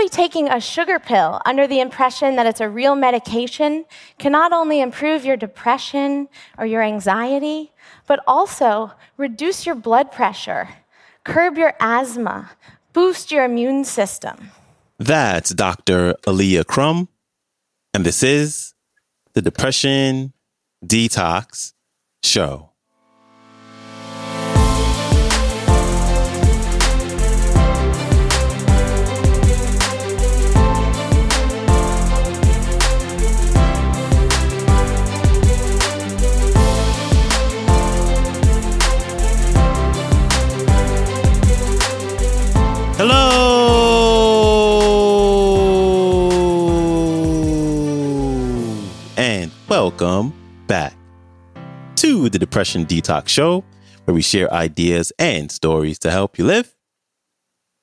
Simply taking a sugar pill under the impression that it's a real medication can not only improve your depression or your anxiety, but also reduce your blood pressure, curb your asthma, boost your immune system. That's Dr. Alia Crum, and this is the Depression Detox Show. Depression Detox Show, where we share ideas and stories to help you live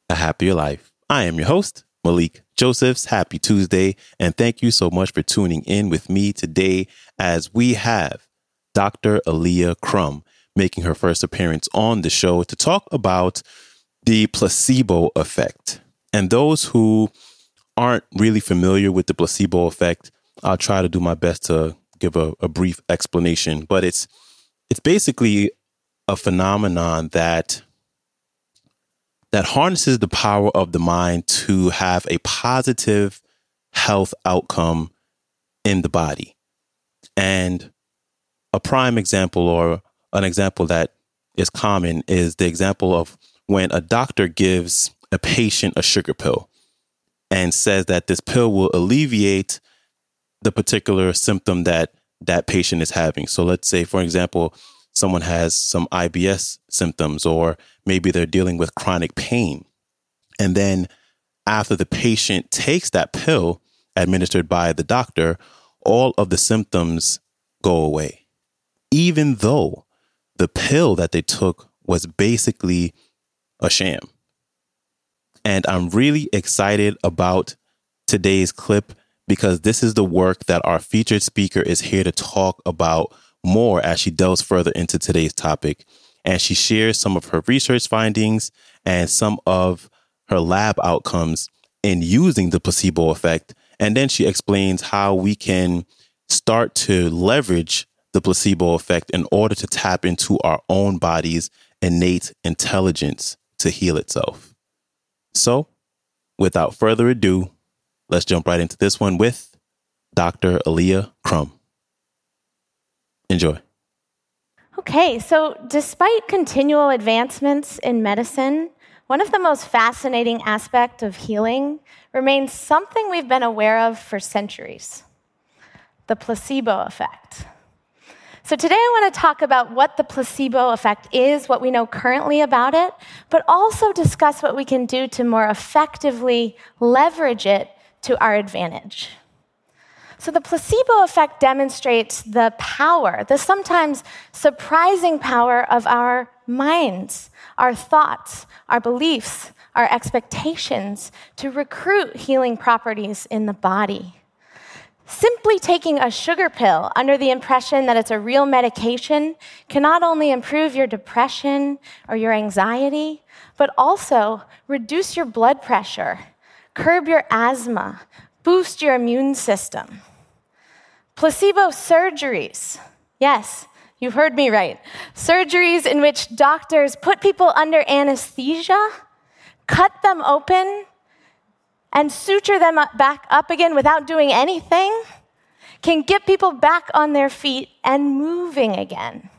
a happier life. I am your host, Malikee Josephs. Happy Tuesday, and thank you so much for tuning in with me today as we have Dr. Alia Crum making her first appearance on the show to talk about the placebo effect. And those who aren't really familiar with the placebo effect, I'll try to do my best to give a, a brief explanation, but it's it's basically a phenomenon that that harnesses the power of the mind to have a positive health outcome in the body. And a prime example or an example that is common is the example of when a doctor gives a patient a sugar pill and says that this pill will alleviate the particular symptom that that patient is having. So let's say, for example, someone has some IBS symptoms, or maybe they're dealing with chronic pain. And then after the patient takes that pill administered by the doctor, all of the symptoms go away, even though the pill that they took was basically a sham. And I'm really excited about today's clip because this is the work that our featured speaker is here to talk about more as she delves further into today's topic. And she shares some of her research findings and some of her lab outcomes in using the placebo effect. And then she explains how we can start to leverage the placebo effect in order to tap into our own body's innate intelligence to heal itself. So, without further ado, let's jump right into this one with Dr. Alia Crum. Enjoy. Okay, so despite continual advancements in medicine, one of the most fascinating aspects of healing remains something we've been aware of for centuries the placebo effect. So, today I want to talk about what the placebo effect is, what we know currently about it, but also discuss what we can do to more effectively leverage it to our advantage. So, the placebo effect demonstrates the power, the sometimes surprising power of our minds, our thoughts, our beliefs, our expectations to recruit healing properties in the body. Simply taking a sugar pill under the impression that it's a real medication can not only improve your depression or your anxiety, but also reduce your blood pressure curb your asthma, boost your immune system. Placebo surgeries. Yes, you heard me right. Surgeries in which doctors put people under anesthesia, cut them open, and suture them up back up again without doing anything can get people back on their feet and moving again.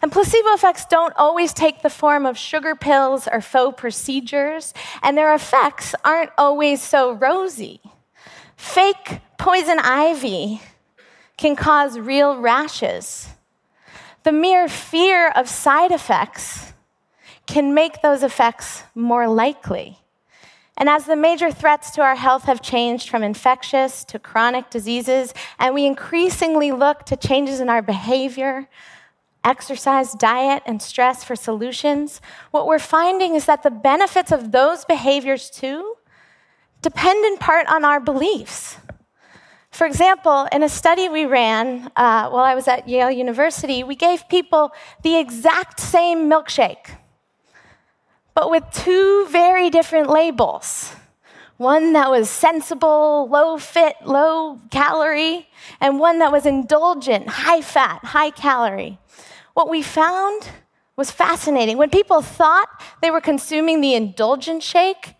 And placebo effects don't always take the form of sugar pills or faux procedures, and their effects aren't always so rosy. Fake poison ivy can cause real rashes. The mere fear of side effects can make those effects more likely. And as the major threats to our health have changed from infectious to chronic diseases, and we increasingly look to changes in our behavior, exercise, diet, and stress for solutions, what we're finding is that the benefits of those behaviors too depend in part on our beliefs. For example, in a study we ran uh, while I was at Yale University, we gave people the exact same milkshake, but with two very different labels. One that was sensible, low fit, low calorie, and one that was indulgent, high fat, high calorie. What we found was fascinating. When people thought they were consuming the indulgent shake,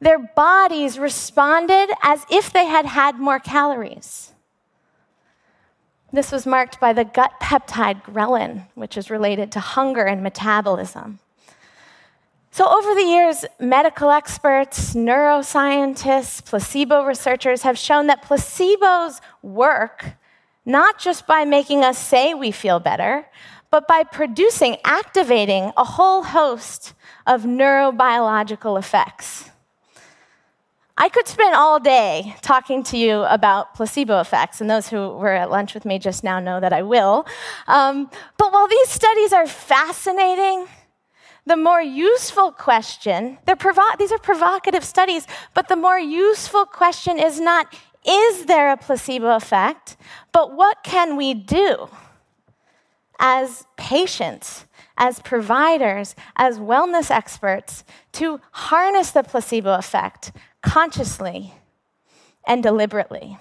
their bodies responded as if they had had more calories. This was marked by the gut peptide ghrelin, which is related to hunger and metabolism. So, over the years, medical experts, neuroscientists, placebo researchers have shown that placebos work not just by making us say we feel better, but by producing, activating a whole host of neurobiological effects. I could spend all day talking to you about placebo effects, and those who were at lunch with me just now know that I will. Um, but while these studies are fascinating, the more useful question, provo- these are provocative studies, but the more useful question is not, is there a placebo effect, but what can we do as patients, as providers, as wellness experts to harness the placebo effect consciously and deliberately?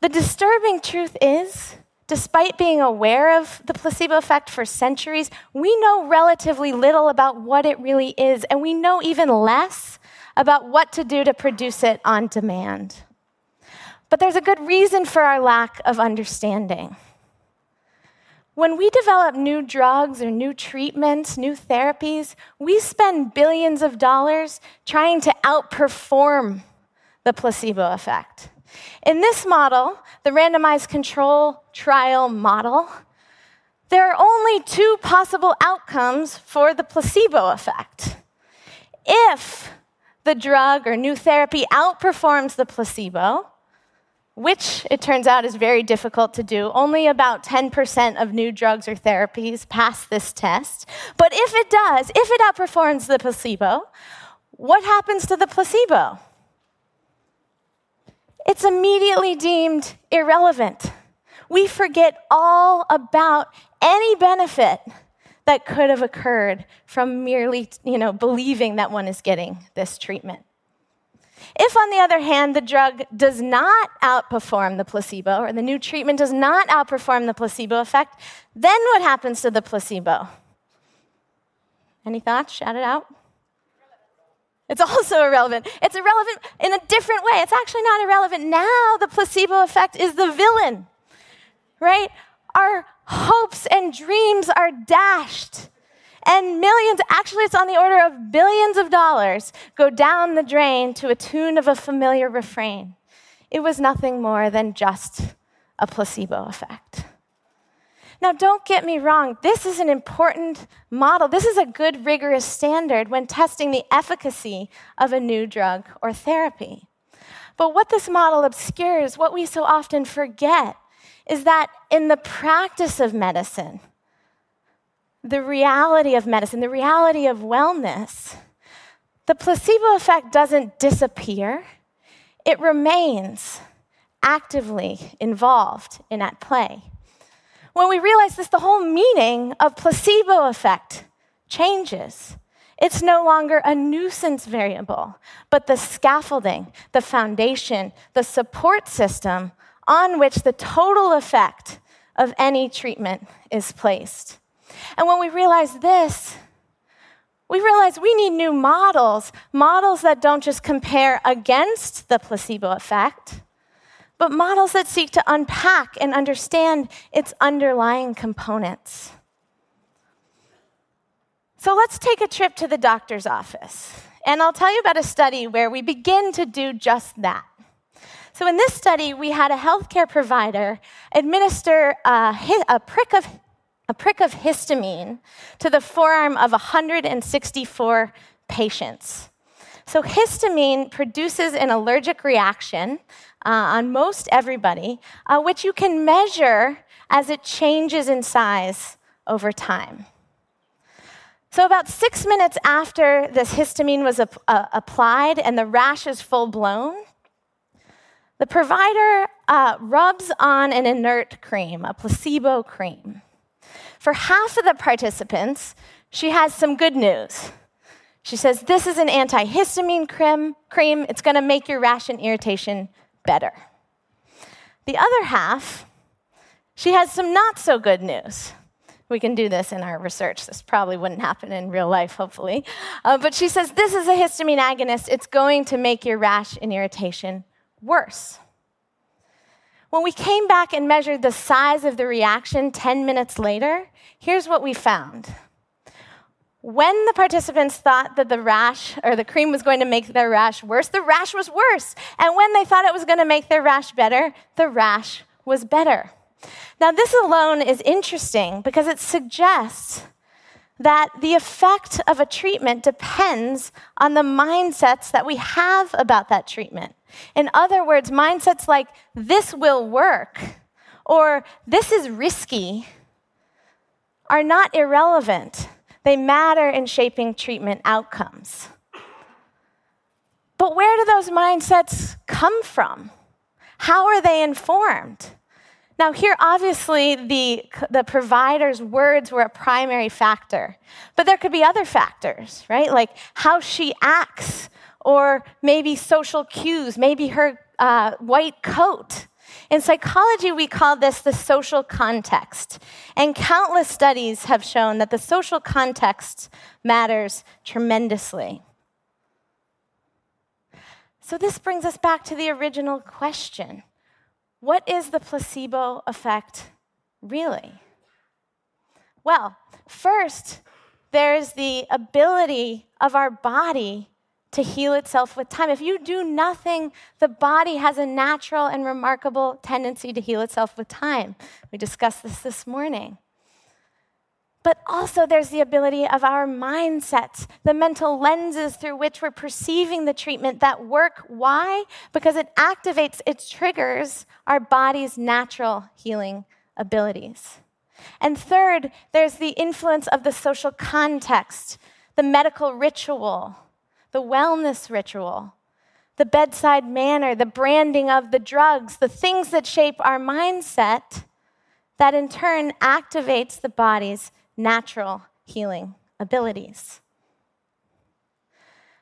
The disturbing truth is Despite being aware of the placebo effect for centuries, we know relatively little about what it really is, and we know even less about what to do to produce it on demand. But there's a good reason for our lack of understanding. When we develop new drugs or new treatments, new therapies, we spend billions of dollars trying to outperform the placebo effect. In this model, the randomized control trial model, there are only two possible outcomes for the placebo effect. If the drug or new therapy outperforms the placebo, which it turns out is very difficult to do. Only about 10% of new drugs or therapies pass this test. But if it does, if it outperforms the placebo, what happens to the placebo? It's immediately deemed irrelevant. We forget all about any benefit that could have occurred from merely, you know, believing that one is getting this treatment. If, on the other hand, the drug does not outperform the placebo, or the new treatment does not outperform the placebo effect, then what happens to the placebo? Any thoughts? Shout it out. It's also irrelevant. It's irrelevant in a different way. It's actually not irrelevant. Now the placebo effect is the villain, right? Our hopes and dreams are dashed. And millions, actually, it's on the order of billions of dollars, go down the drain to a tune of a familiar refrain. It was nothing more than just a placebo effect. Now, don't get me wrong, this is an important model. This is a good, rigorous standard when testing the efficacy of a new drug or therapy. But what this model obscures, what we so often forget, is that in the practice of medicine, the reality of medicine, the reality of wellness, the placebo effect doesn't disappear, it remains actively involved and at play. When we realize this, the whole meaning of placebo effect changes. It's no longer a nuisance variable, but the scaffolding, the foundation, the support system on which the total effect of any treatment is placed. And when we realize this, we realize we need new models, models that don't just compare against the placebo effect, but models that seek to unpack and understand its underlying components. So let's take a trip to the doctor's office. And I'll tell you about a study where we begin to do just that. So, in this study, we had a healthcare provider administer a, a, prick, of, a prick of histamine to the forearm of 164 patients. So, histamine produces an allergic reaction uh, on most everybody, uh, which you can measure as it changes in size over time. So, about six minutes after this histamine was ap- uh, applied and the rash is full blown, the provider uh, rubs on an inert cream, a placebo cream. For half of the participants, she has some good news. She says, This is an antihistamine cream. cream. It's going to make your rash and irritation better. The other half, she has some not so good news. We can do this in our research. This probably wouldn't happen in real life, hopefully. Uh, but she says, This is a histamine agonist. It's going to make your rash and irritation worse. When we came back and measured the size of the reaction 10 minutes later, here's what we found. When the participants thought that the rash or the cream was going to make their rash worse, the rash was worse. And when they thought it was going to make their rash better, the rash was better. Now, this alone is interesting because it suggests that the effect of a treatment depends on the mindsets that we have about that treatment. In other words, mindsets like, this will work, or this is risky, are not irrelevant. They matter in shaping treatment outcomes. But where do those mindsets come from? How are they informed? Now, here, obviously, the, the provider's words were a primary factor, but there could be other factors, right? Like how she acts, or maybe social cues, maybe her uh, white coat. In psychology, we call this the social context. And countless studies have shown that the social context matters tremendously. So, this brings us back to the original question what is the placebo effect really? Well, first, there's the ability of our body to heal itself with time. If you do nothing, the body has a natural and remarkable tendency to heal itself with time. We discussed this this morning. But also, there's the ability of our mindsets, the mental lenses through which we're perceiving the treatment that work. Why? Because it activates, it triggers our body's natural healing abilities. And third, there's the influence of the social context, the medical ritual, the wellness ritual, the bedside manner, the branding of the drugs, the things that shape our mindset that in turn activates the body's natural healing abilities.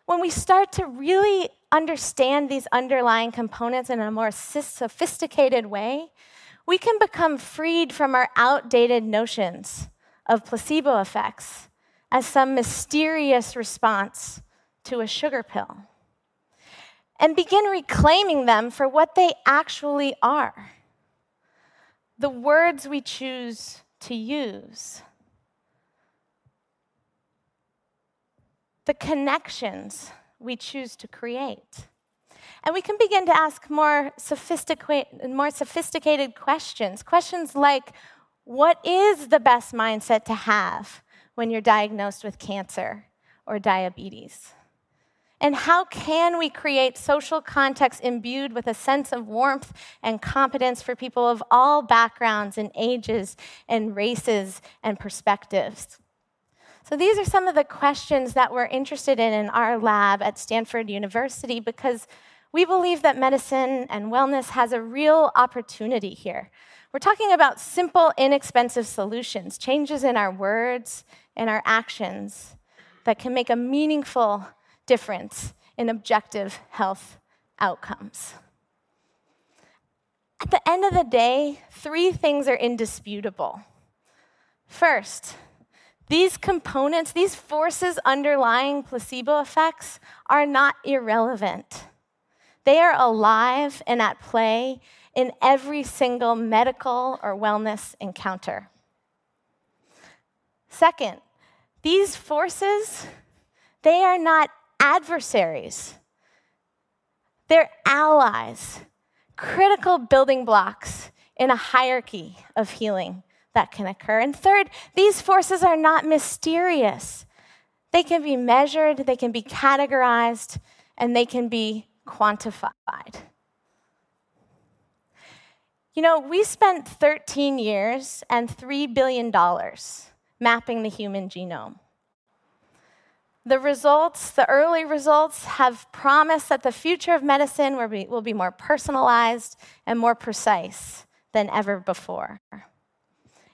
When we start to really understand these underlying components in a more sophisticated way, we can become freed from our outdated notions of placebo effects as some mysterious response to a sugar pill and begin reclaiming them for what they actually are the words we choose to use the connections we choose to create. And we can begin to ask more, sophisticated, more sophisticated questions. Questions like what is the best mindset to have when you're diagnosed with cancer or diabetes? And how can we create social context imbued with a sense of warmth and competence for people of all backgrounds and ages and races and perspectives? So, these are some of the questions that we're interested in in our lab at Stanford University because we believe that medicine and wellness has a real opportunity here. We're talking about simple, inexpensive solutions, changes in our words and our actions that can make a meaningful difference in objective health outcomes. At the end of the day, three things are indisputable. First, these components, these forces underlying placebo effects, are not irrelevant. They are alive and at play in every single medical or wellness encounter. Second, these forces, they are not adversaries. They're allies, critical building blocks in a hierarchy of healing that can occur. And third, these forces are not mysterious. They can be measured, they can be categorized, and they can be quantified. You know, we spent 13 years and $3 billion mapping the human genome. The results, the early results, have promised that the future of medicine will be, will be more personalized and more precise than ever before.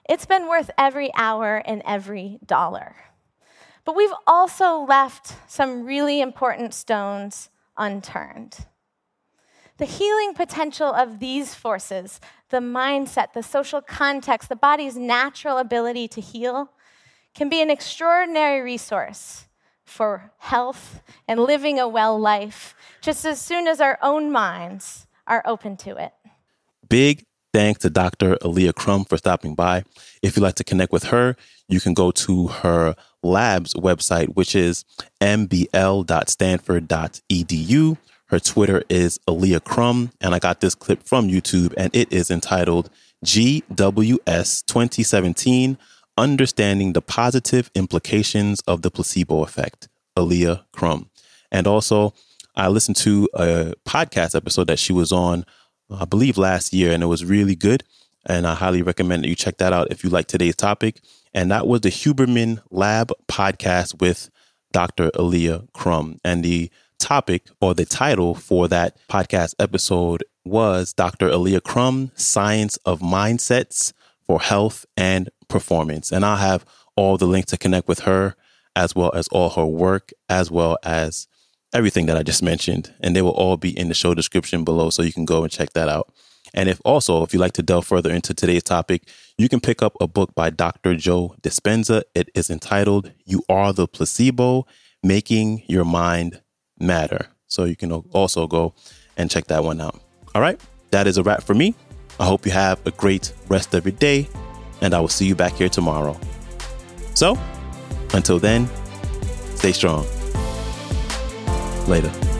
It's been worth every hour and every dollar. But we've also left some really important stones unturned. The healing potential of these forces, the mindset, the social context, the body's natural ability to heal, can be an extraordinary resource for health and living a well life, just as soon as our own minds are open to it. Big thanks to Dr. Alia Crum for stopping by. If you'd like to connect with her, you can go to her lab's website, which is mbl.stanford.edu. Her Twitter is Alia Crum, and I got this clip from YouTube, and it is entitled GWS 2017 Understanding the Positive Implications of the Placebo Effect, Alia Crum. And also, I listened to a podcast episode that she was on, I believe last year, and it was really good. And I highly recommend that you check that out if you like today's topic. And that was the Huberman Lab podcast with Dr. Alia Crum. And the topic or the title for that podcast episode was Dr. Alia Crum Science of Mindsets for Health and Performance. And I'll have all the links to connect with her, as well as all her work, as well as everything that I just mentioned. And they will all be in the show description below. So you can go and check that out. And if also, if you'd like to delve further into today's topic, you can pick up a book by Dr. Joe Dispenza. It is entitled You Are the Placebo Making Your Mind Matter. So you can also go and check that one out. All right, that is a wrap for me. I hope you have a great rest of your day, and I will see you back here tomorrow. So, until then, stay strong. Later.